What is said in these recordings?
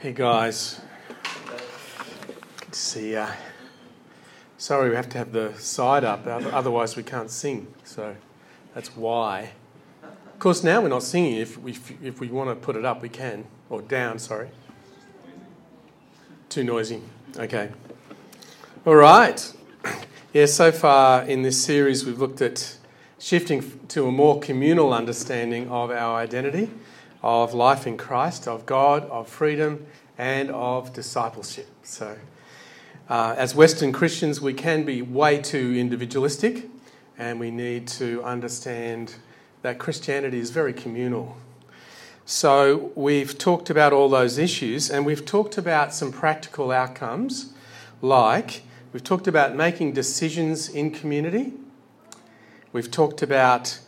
Hey guys, good to see ya. Sorry, we have to have the side up, otherwise we can't sing. So that's why. Of course, now we're not singing. If we if we want to put it up, we can or down. Sorry. Too noisy. Okay. All right. Yeah. So far in this series, we've looked at shifting to a more communal understanding of our identity of life in Christ, of God, of freedom, and of discipleship. So, uh, as Western Christians, we can be way too individualistic, and we need to understand that Christianity is very communal. So, we've talked about all those issues, and we've talked about some practical outcomes, like we've talked about making decisions in community, we've talked about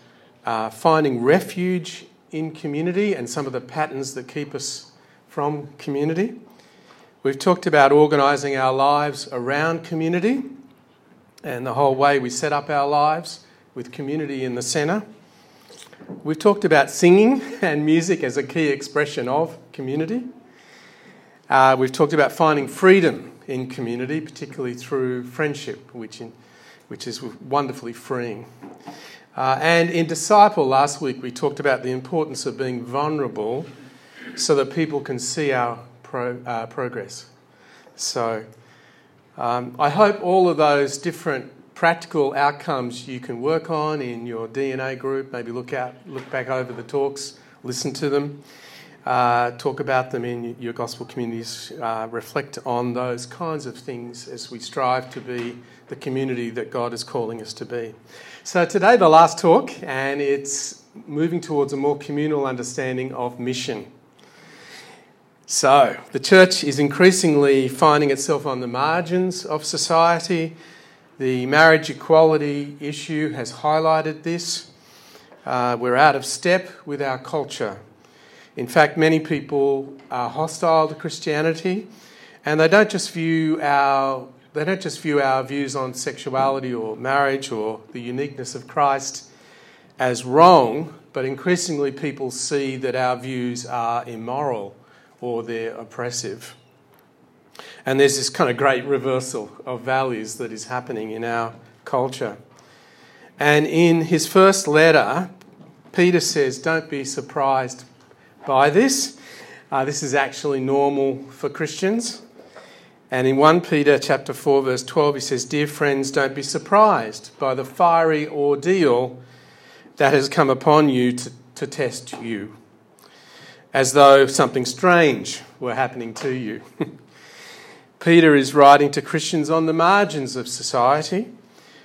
uh, finding refuge in community and some of the patterns that keep us from community. We've talked about organising our lives around community and the whole way we set up our lives with community in the centre. We've talked about singing and music as a key expression of community. Uh, we've talked about finding freedom in community, particularly through friendship, which, in, which is wonderfully freeing. Uh, and in Disciple last week, we talked about the importance of being vulnerable so that people can see our pro, uh, progress. So um, I hope all of those different practical outcomes you can work on in your DNA group, maybe look out, look back over the talks, listen to them, uh, talk about them in your gospel communities, uh, reflect on those kinds of things as we strive to be the community that God is calling us to be. So, today, the last talk, and it's moving towards a more communal understanding of mission. So, the church is increasingly finding itself on the margins of society. The marriage equality issue has highlighted this. Uh, we're out of step with our culture. In fact, many people are hostile to Christianity, and they don't just view our they don't just view our views on sexuality or marriage or the uniqueness of Christ as wrong, but increasingly people see that our views are immoral or they're oppressive. And there's this kind of great reversal of values that is happening in our culture. And in his first letter, Peter says, Don't be surprised by this. Uh, this is actually normal for Christians. And in 1 Peter chapter 4 verse 12 he says, "Dear friends, don't be surprised by the fiery ordeal that has come upon you to, to test you, as though something strange were happening to you." Peter is writing to Christians on the margins of society,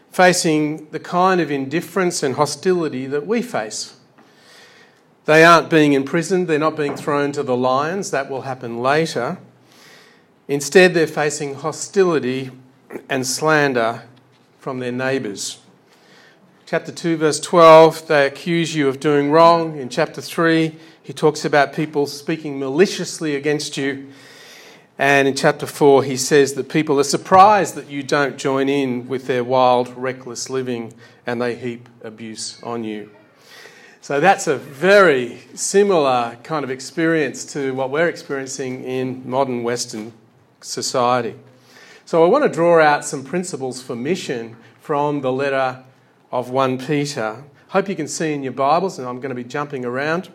facing the kind of indifference and hostility that we face. They aren't being imprisoned, they're not being thrown to the lions, that will happen later. Instead, they're facing hostility and slander from their neighbours. Chapter 2, verse 12, they accuse you of doing wrong. In chapter 3, he talks about people speaking maliciously against you. And in chapter 4, he says that people are surprised that you don't join in with their wild, reckless living and they heap abuse on you. So that's a very similar kind of experience to what we're experiencing in modern Western society. So I want to draw out some principles for mission from the letter of 1 Peter. Hope you can see in your Bibles, and I'm going to be jumping around.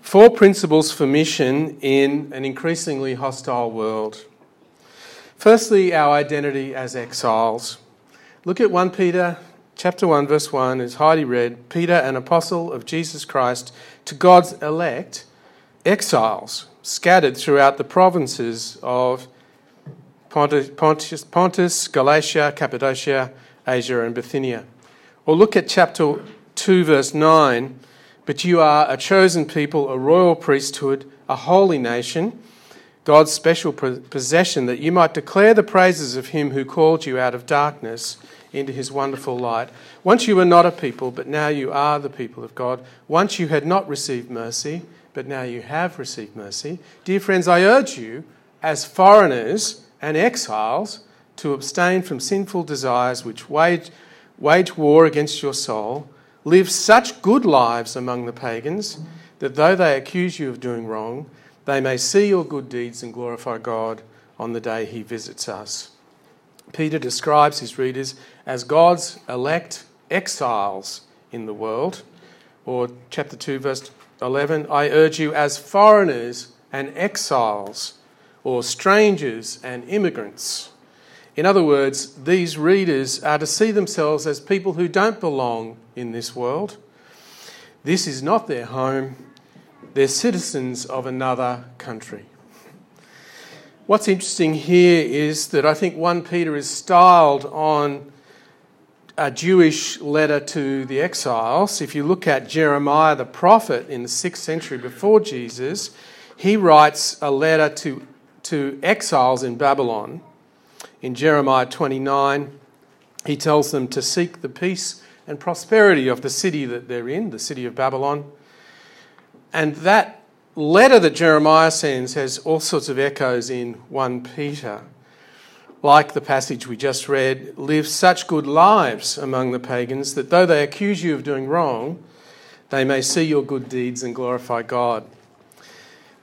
Four principles for mission in an increasingly hostile world. Firstly, our identity as exiles. Look at 1 Peter chapter 1 verse 1 is highly read, Peter an apostle of Jesus Christ to God's elect exiles scattered throughout the provinces of Pontus, Pontus, Galatia, Cappadocia, Asia, and Bithynia. Or look at chapter 2, verse 9. But you are a chosen people, a royal priesthood, a holy nation, God's special possession, that you might declare the praises of him who called you out of darkness into his wonderful light. Once you were not a people, but now you are the people of God. Once you had not received mercy, but now you have received mercy. Dear friends, I urge you, as foreigners and exiles, to abstain from sinful desires which wage, wage war against your soul. Live such good lives among the pagans that though they accuse you of doing wrong, they may see your good deeds and glorify God on the day he visits us. Peter describes his readers as God's elect exiles in the world. Or, chapter 2, verse 11, I urge you as foreigners and exiles, or strangers and immigrants. In other words, these readers are to see themselves as people who don't belong in this world. This is not their home, they're citizens of another country. What's interesting here is that I think 1 Peter is styled on a Jewish letter to the exiles. If you look at Jeremiah the prophet in the 6th century before Jesus, he writes a letter to, to exiles in Babylon. In Jeremiah 29, he tells them to seek the peace and prosperity of the city that they're in, the city of Babylon. And that letter that Jeremiah sends has all sorts of echoes in 1 Peter. Like the passage we just read, live such good lives among the pagans that though they accuse you of doing wrong, they may see your good deeds and glorify God.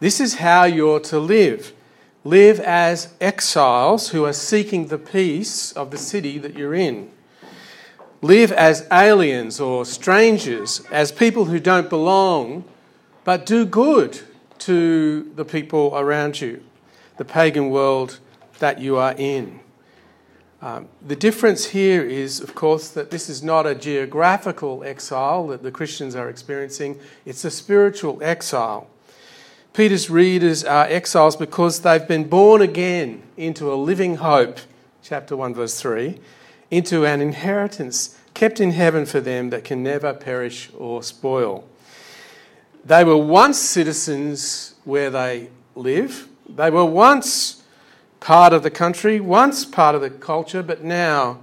This is how you're to live. Live as exiles who are seeking the peace of the city that you're in. Live as aliens or strangers, as people who don't belong but do good to the people around you, the pagan world that you are in. Um, the difference here is, of course, that this is not a geographical exile that the Christians are experiencing, it's a spiritual exile. Peter's readers are exiles because they've been born again into a living hope, chapter 1, verse 3, into an inheritance kept in heaven for them that can never perish or spoil. They were once citizens where they live. They were once part of the country, once part of the culture, but now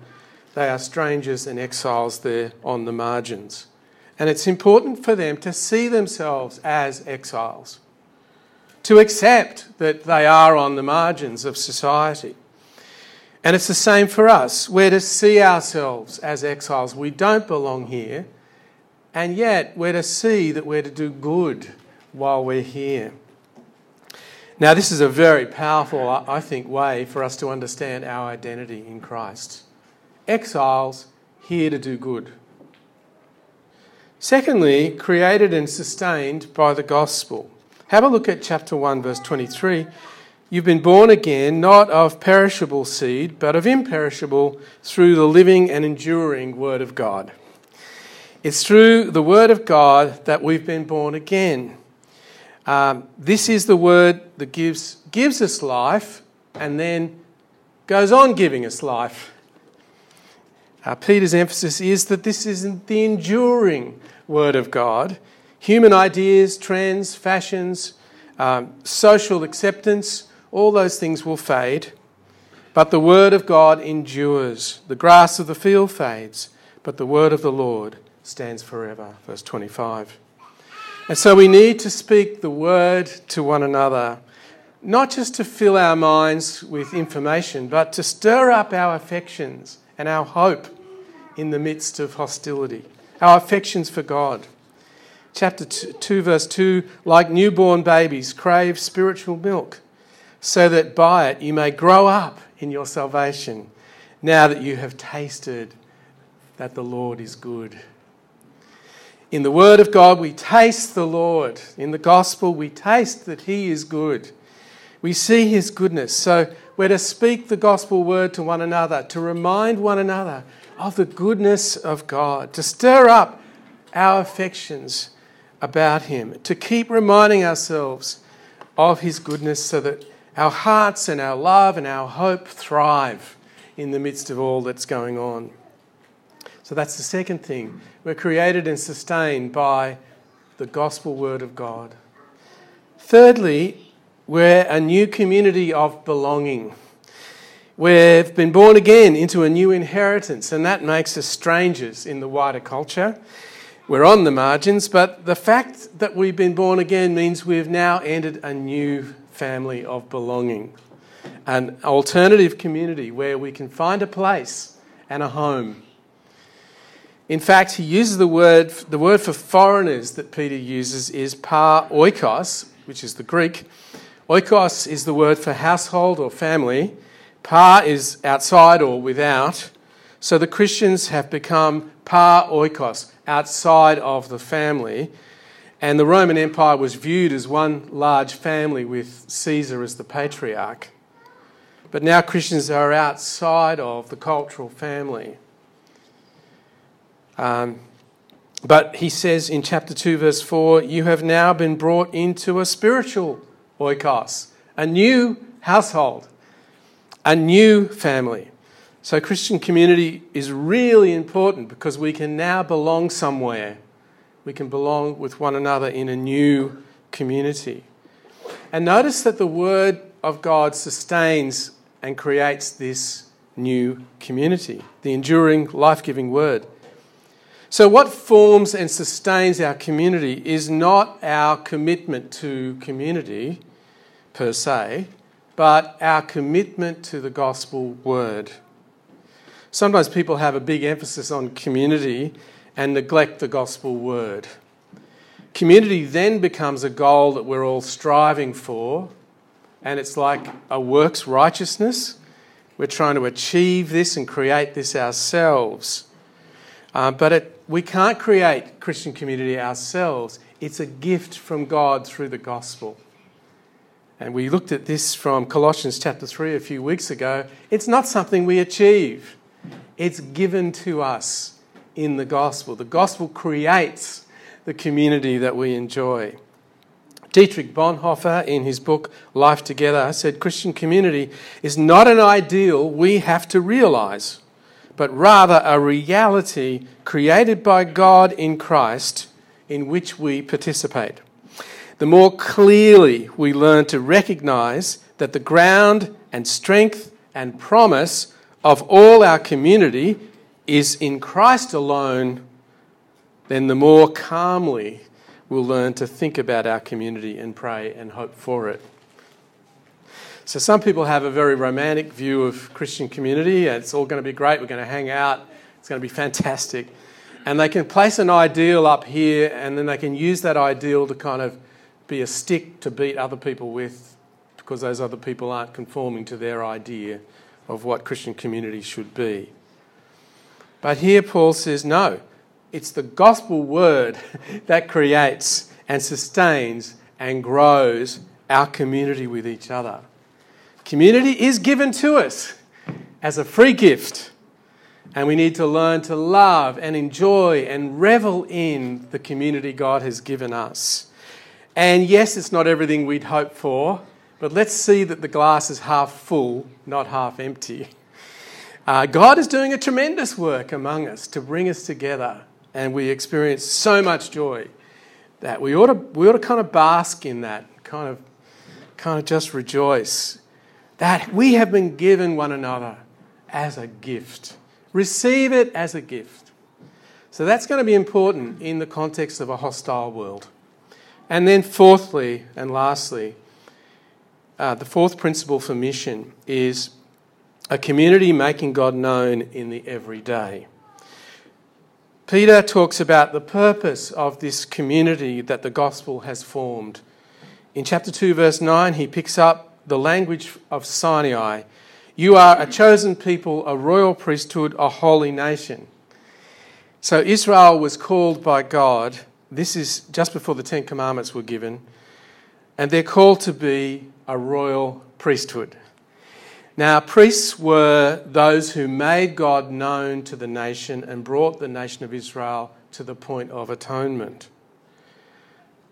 they are strangers and exiles there on the margins. And it's important for them to see themselves as exiles, to accept that they are on the margins of society. And it's the same for us. We're to see ourselves as exiles. We don't belong here. And yet, we're to see that we're to do good while we're here. Now, this is a very powerful, I think, way for us to understand our identity in Christ. Exiles here to do good. Secondly, created and sustained by the gospel. Have a look at chapter 1, verse 23. You've been born again, not of perishable seed, but of imperishable, through the living and enduring Word of God. It's through the Word of God that we've been born again. Um, this is the Word that gives, gives us life and then goes on giving us life. Uh, Peter's emphasis is that this isn't the enduring Word of God. Human ideas, trends, fashions, um, social acceptance, all those things will fade. But the Word of God endures. The grass of the field fades, but the Word of the Lord stands forever. Verse 25. And so we need to speak the word to one another, not just to fill our minds with information, but to stir up our affections and our hope in the midst of hostility, our affections for God. Chapter 2, verse 2 like newborn babies, crave spiritual milk, so that by it you may grow up in your salvation, now that you have tasted that the Lord is good. In the Word of God, we taste the Lord. In the Gospel, we taste that He is good. We see His goodness. So we're to speak the Gospel word to one another, to remind one another of the goodness of God, to stir up our affections about Him, to keep reminding ourselves of His goodness so that our hearts and our love and our hope thrive in the midst of all that's going on. So that's the second thing. We're created and sustained by the gospel word of God. Thirdly, we're a new community of belonging. We've been born again into a new inheritance, and that makes us strangers in the wider culture. We're on the margins, but the fact that we've been born again means we've now entered a new family of belonging, an alternative community where we can find a place and a home in fact, he uses the word, the word for foreigners that Peter uses is par oikos, which is the Greek. Oikos is the word for household or family. Pa is outside or without. So the Christians have become pa oikos, outside of the family. And the Roman Empire was viewed as one large family with Caesar as the patriarch. But now Christians are outside of the cultural family. Um, but he says in chapter 2, verse 4, you have now been brought into a spiritual oikos, a new household, a new family. So, Christian community is really important because we can now belong somewhere. We can belong with one another in a new community. And notice that the Word of God sustains and creates this new community, the enduring, life giving Word. So, what forms and sustains our community is not our commitment to community per se, but our commitment to the gospel word. Sometimes people have a big emphasis on community and neglect the gospel word. Community then becomes a goal that we're all striving for, and it's like a works righteousness. We're trying to achieve this and create this ourselves. Uh, but it, we can't create Christian community ourselves. It's a gift from God through the gospel. And we looked at this from Colossians chapter 3 a few weeks ago. It's not something we achieve, it's given to us in the gospel. The gospel creates the community that we enjoy. Dietrich Bonhoeffer, in his book Life Together, said Christian community is not an ideal we have to realize but rather a reality created by God in Christ in which we participate. The more clearly we learn to recognize that the ground and strength and promise of all our community is in Christ alone, then the more calmly we'll learn to think about our community and pray and hope for it. So some people have a very romantic view of Christian community. It's all going to be great. We're going to hang out. It's going to be fantastic. And they can place an ideal up here, and then they can use that ideal to kind of be a stick to beat other people with because those other people aren't conforming to their idea of what Christian community should be. But here Paul says, no, it's the gospel word that creates and sustains and grows our community with each other. Community is given to us as a free gift. And we need to learn to love and enjoy and revel in the community God has given us. And yes, it's not everything we'd hope for, but let's see that the glass is half full, not half empty. Uh, God is doing a tremendous work among us to bring us together, and we experience so much joy that we ought to, we ought to kind of bask in that, kind of, kind of just rejoice that we have been given one another as a gift. Receive it as a gift. So that's going to be important in the context of a hostile world. And then, fourthly and lastly, uh, the fourth principle for mission is a community making God known in the everyday. Peter talks about the purpose of this community that the gospel has formed. In chapter 2, verse 9, he picks up the language of Sinai. You are a chosen people, a royal priesthood, a holy nation. So Israel was called by God. This is just before the Ten Commandments were given. And they're called to be a royal priesthood. Now, priests were those who made God known to the nation and brought the nation of Israel to the point of atonement.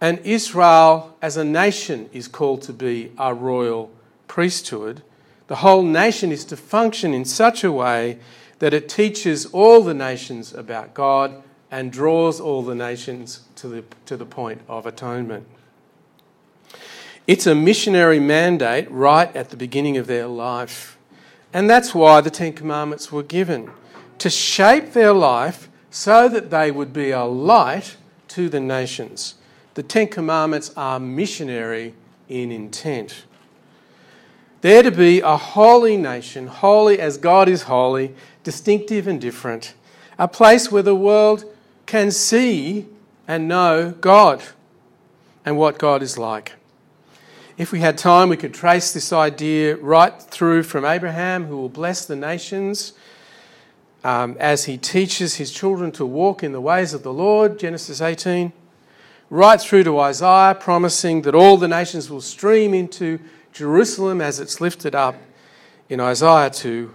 And Israel, as a nation, is called to be a royal priesthood. The whole nation is to function in such a way that it teaches all the nations about God and draws all the nations to the, to the point of atonement. It's a missionary mandate right at the beginning of their life. And that's why the Ten Commandments were given to shape their life so that they would be a light to the nations. The Ten Commandments are missionary in intent. They're to be a holy nation, holy as God is holy, distinctive and different, a place where the world can see and know God and what God is like. If we had time, we could trace this idea right through from Abraham, who will bless the nations um, as he teaches his children to walk in the ways of the Lord, Genesis 18, right through to Isaiah, promising that all the nations will stream into Jerusalem as it's lifted up in Isaiah 2,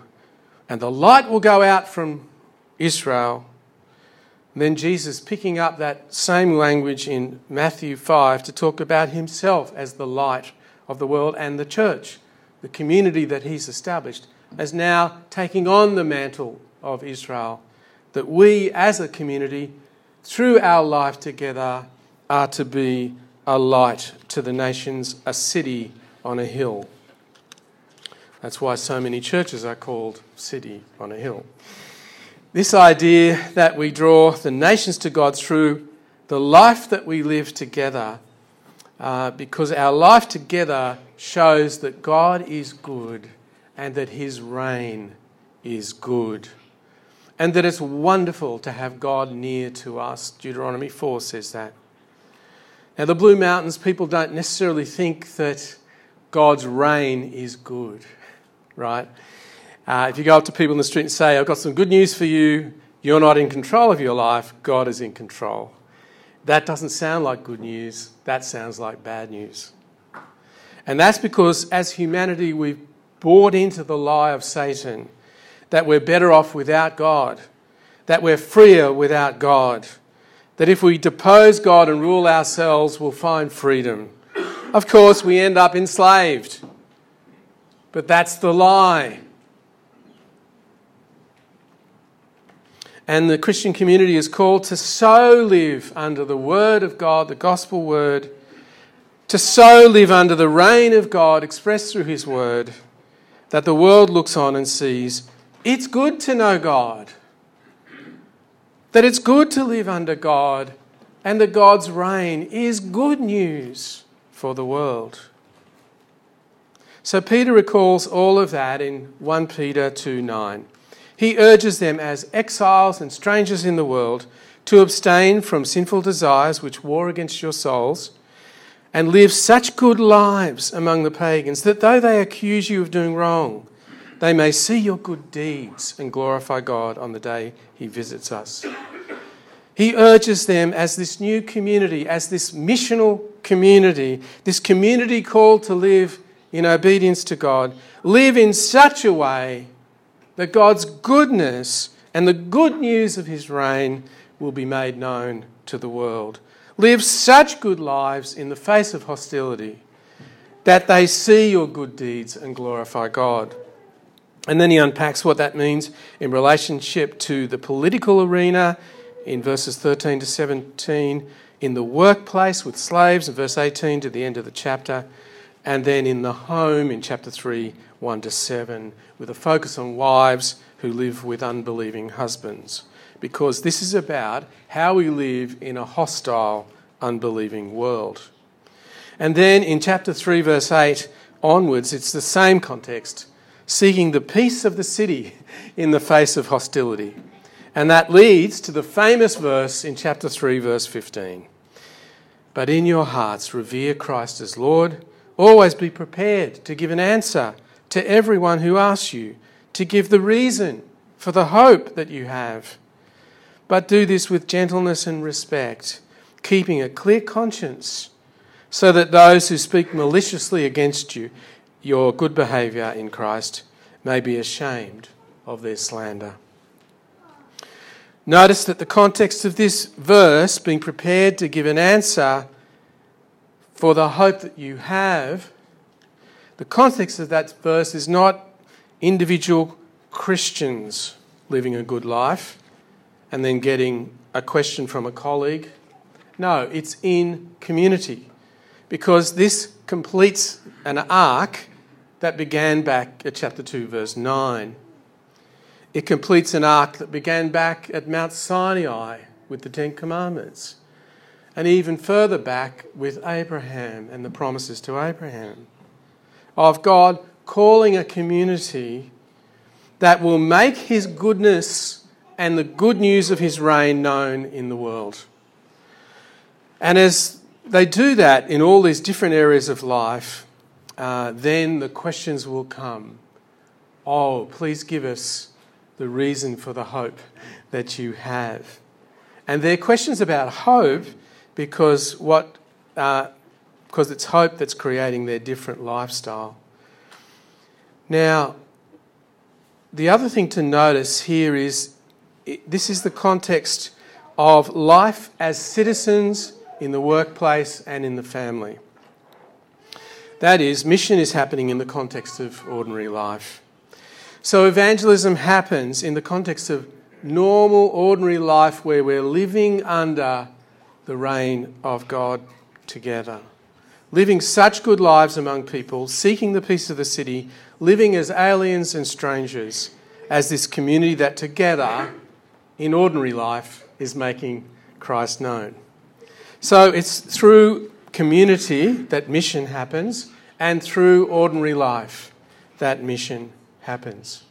and the light will go out from Israel. And then Jesus picking up that same language in Matthew 5 to talk about himself as the light of the world and the church, the community that he's established, as now taking on the mantle of Israel. That we as a community, through our life together, are to be a light to the nations, a city on a hill. That's why so many churches are called City on a Hill. This idea that we draw the nations to God through the life that we live together, uh, because our life together shows that God is good and that His reign is good. And that it's wonderful to have God near to us. Deuteronomy 4 says that. Now, the Blue Mountains, people don't necessarily think that God's reign is good, right? Uh, if you go up to people in the street and say, I've got some good news for you, you're not in control of your life, God is in control. That doesn't sound like good news, that sounds like bad news. And that's because as humanity, we've bought into the lie of Satan that we're better off without God, that we're freer without God, that if we depose God and rule ourselves, we'll find freedom. Of course, we end up enslaved. But that's the lie. And the Christian community is called to so live under the Word of God, the gospel word, to so live under the reign of God expressed through His Word, that the world looks on and sees it's good to know God, that it's good to live under God, and that God's reign is good news for the world. So Peter recalls all of that in 1 Peter 2 9. He urges them as exiles and strangers in the world to abstain from sinful desires which war against your souls and live such good lives among the pagans that though they accuse you of doing wrong, they may see your good deeds and glorify God on the day He visits us. He urges them as this new community, as this missional community, this community called to live in obedience to God, live in such a way that God's goodness and the good news of his reign will be made known to the world. Live such good lives in the face of hostility that they see your good deeds and glorify God. And then he unpacks what that means in relationship to the political arena in verses 13 to 17, in the workplace with slaves in verse 18 to the end of the chapter, and then in the home in chapter 3, 1 to 7, with a focus on wives who live with unbelieving husbands. Because this is about how we live in a hostile, unbelieving world. And then in chapter 3, verse 8 onwards, it's the same context seeking the peace of the city in the face of hostility. And that leads to the famous verse in chapter 3, verse 15. But in your hearts, revere Christ as Lord Always be prepared to give an answer to everyone who asks you, to give the reason for the hope that you have. But do this with gentleness and respect, keeping a clear conscience, so that those who speak maliciously against you, your good behaviour in Christ, may be ashamed of their slander. Notice that the context of this verse, being prepared to give an answer, for the hope that you have, the context of that verse is not individual Christians living a good life and then getting a question from a colleague. No, it's in community because this completes an arc that began back at chapter 2, verse 9. It completes an arc that began back at Mount Sinai with the Ten Commandments and even further back with Abraham and the promises to Abraham of God calling a community that will make his goodness and the good news of his reign known in the world. And as they do that in all these different areas of life, uh, then the questions will come. Oh, please give us the reason for the hope that you have. And they're questions about hope because what uh, because it's hope that's creating their different lifestyle. Now, the other thing to notice here is this is the context of life as citizens in the workplace and in the family. That is, mission is happening in the context of ordinary life. So, evangelism happens in the context of normal, ordinary life where we're living under the reign of God together. Living such good lives among people, seeking the peace of the city, living as aliens and strangers, as this community that together, in ordinary life, is making Christ known. So it's through community that mission happens, and through ordinary life that mission happens.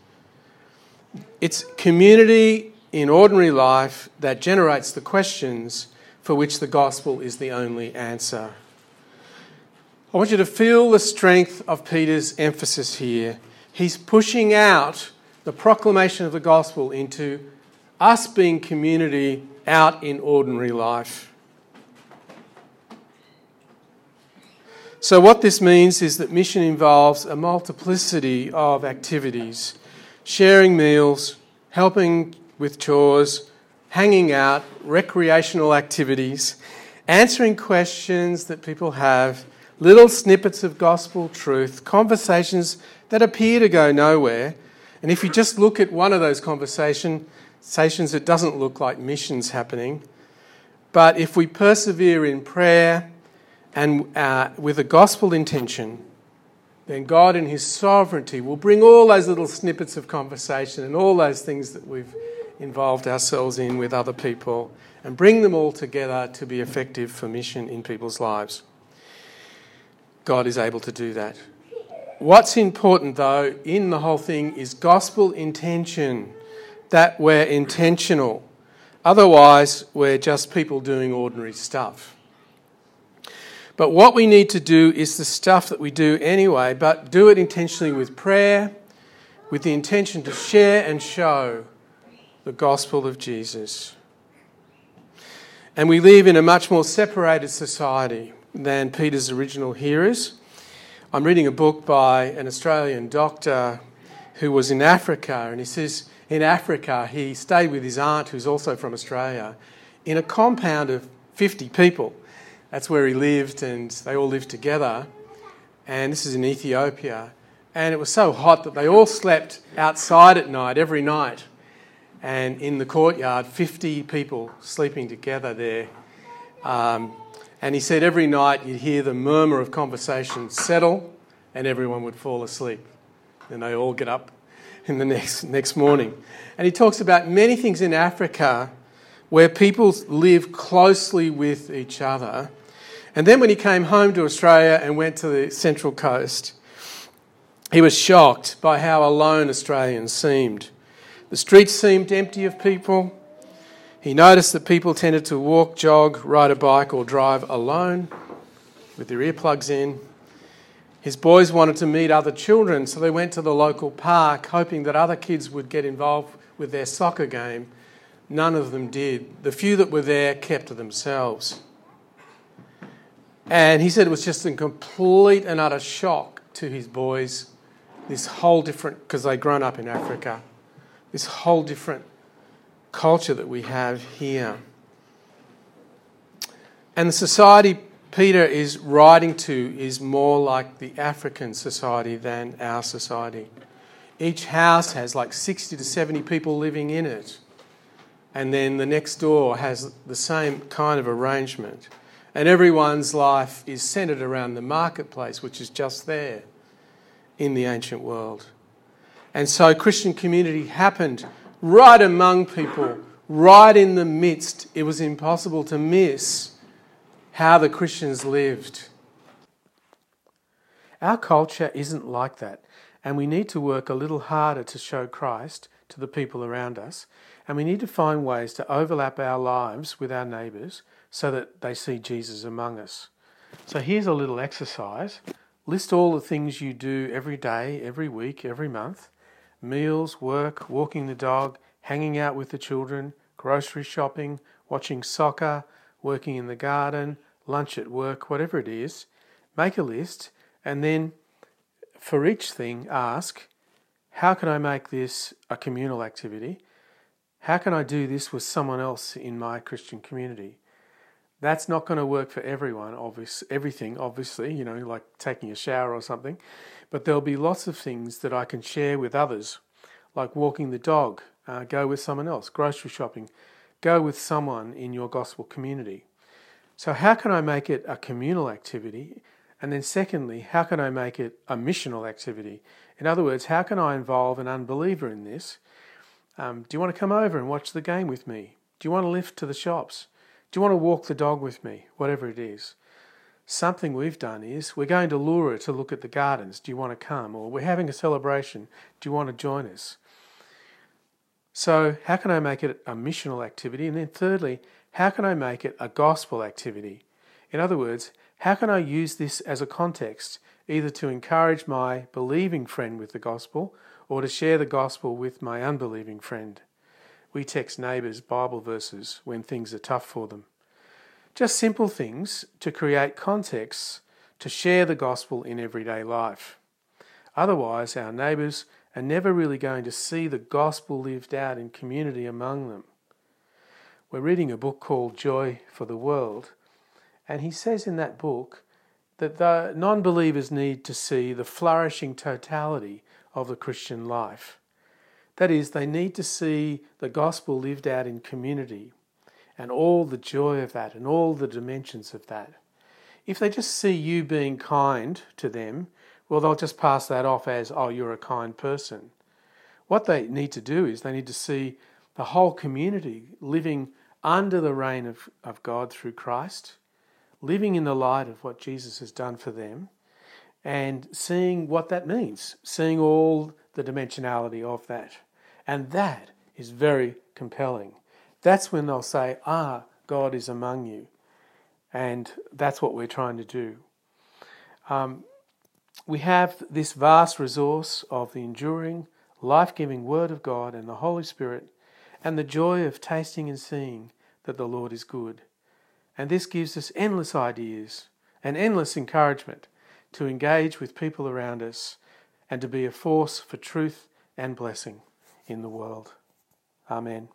It's community in ordinary life that generates the questions for which the gospel is the only answer. I want you to feel the strength of Peter's emphasis here. He's pushing out the proclamation of the gospel into us being community out in ordinary life. So, what this means is that mission involves a multiplicity of activities sharing meals, helping with chores, hanging out, recreational activities, answering questions that people have, little snippets of gospel truth, conversations that appear to go nowhere. And if you just look at one of those conversations, it doesn't look like missions happening. But if we persevere in prayer and uh, with a gospel intention, then God in His sovereignty will bring all those little snippets of conversation and all those things that we've involved ourselves in with other people and bring them all together to be effective for mission in people's lives. God is able to do that. What's important, though, in the whole thing is gospel intention, that we're intentional. Otherwise, we're just people doing ordinary stuff. But what we need to do is the stuff that we do anyway, but do it intentionally with prayer, with the intention to share and show the gospel of Jesus. And we live in a much more separated society than Peter's original hearers. I'm reading a book by an Australian doctor who was in Africa, and he says in Africa he stayed with his aunt, who's also from Australia, in a compound of 50 people. That's where he lived, and they all lived together. And this is in Ethiopia. And it was so hot that they all slept outside at night, every night and in the courtyard, 50 people sleeping together there. Um, and he said every night you'd hear the murmur of conversation settle and everyone would fall asleep. And they all get up in the next, next morning. And he talks about many things in Africa where people live closely with each other. And then when he came home to Australia and went to the Central Coast, he was shocked by how alone Australians seemed. The streets seemed empty of people. He noticed that people tended to walk, jog, ride a bike, or drive alone with their earplugs in. His boys wanted to meet other children, so they went to the local park, hoping that other kids would get involved with their soccer game. None of them did. The few that were there kept to themselves. And he said it was just a complete and utter shock to his boys, this whole different, because they'd grown up in Africa this whole different culture that we have here. And the society Peter is writing to is more like the African society than our society. Each house has like 60 to 70 people living in it. And then the next door has the same kind of arrangement. And everyone's life is centered around the marketplace, which is just there in the ancient world. And so Christian community happened right among people, right in the midst. It was impossible to miss how the Christians lived. Our culture isn't like that, and we need to work a little harder to show Christ to the people around us, and we need to find ways to overlap our lives with our neighbours so that they see Jesus among us. So here's a little exercise List all the things you do every day, every week, every month meals, work, walking the dog, hanging out with the children, grocery shopping, watching soccer, working in the garden, lunch at work, whatever it is. Make a list and then for each thing ask, how can I make this a communal activity? How can I do this with someone else in my Christian community? That's not going to work for everyone, obvious, everything, obviously, you know, like taking a shower or something. But there'll be lots of things that I can share with others, like walking the dog, uh, go with someone else, grocery shopping, go with someone in your gospel community. So, how can I make it a communal activity? And then, secondly, how can I make it a missional activity? In other words, how can I involve an unbeliever in this? Um, do you want to come over and watch the game with me? Do you want to lift to the shops? Do you want to walk the dog with me? Whatever it is. Something we've done is we're going to Leura to look at the gardens. Do you want to come? Or we're having a celebration. Do you want to join us? So, how can I make it a missional activity? And then, thirdly, how can I make it a gospel activity? In other words, how can I use this as a context, either to encourage my believing friend with the gospel or to share the gospel with my unbelieving friend? We text neighbours Bible verses when things are tough for them. Just simple things to create contexts to share the gospel in everyday life. Otherwise, our neighbours are never really going to see the gospel lived out in community among them. We're reading a book called Joy for the World, and he says in that book that the non believers need to see the flourishing totality of the Christian life. That is, they need to see the gospel lived out in community and all the joy of that and all the dimensions of that. If they just see you being kind to them, well, they'll just pass that off as, oh, you're a kind person. What they need to do is they need to see the whole community living under the reign of, of God through Christ, living in the light of what Jesus has done for them, and seeing what that means, seeing all the dimensionality of that. And that is very compelling. That's when they'll say, Ah, God is among you. And that's what we're trying to do. Um, we have this vast resource of the enduring, life giving Word of God and the Holy Spirit, and the joy of tasting and seeing that the Lord is good. And this gives us endless ideas and endless encouragement to engage with people around us and to be a force for truth and blessing in the world. Amen.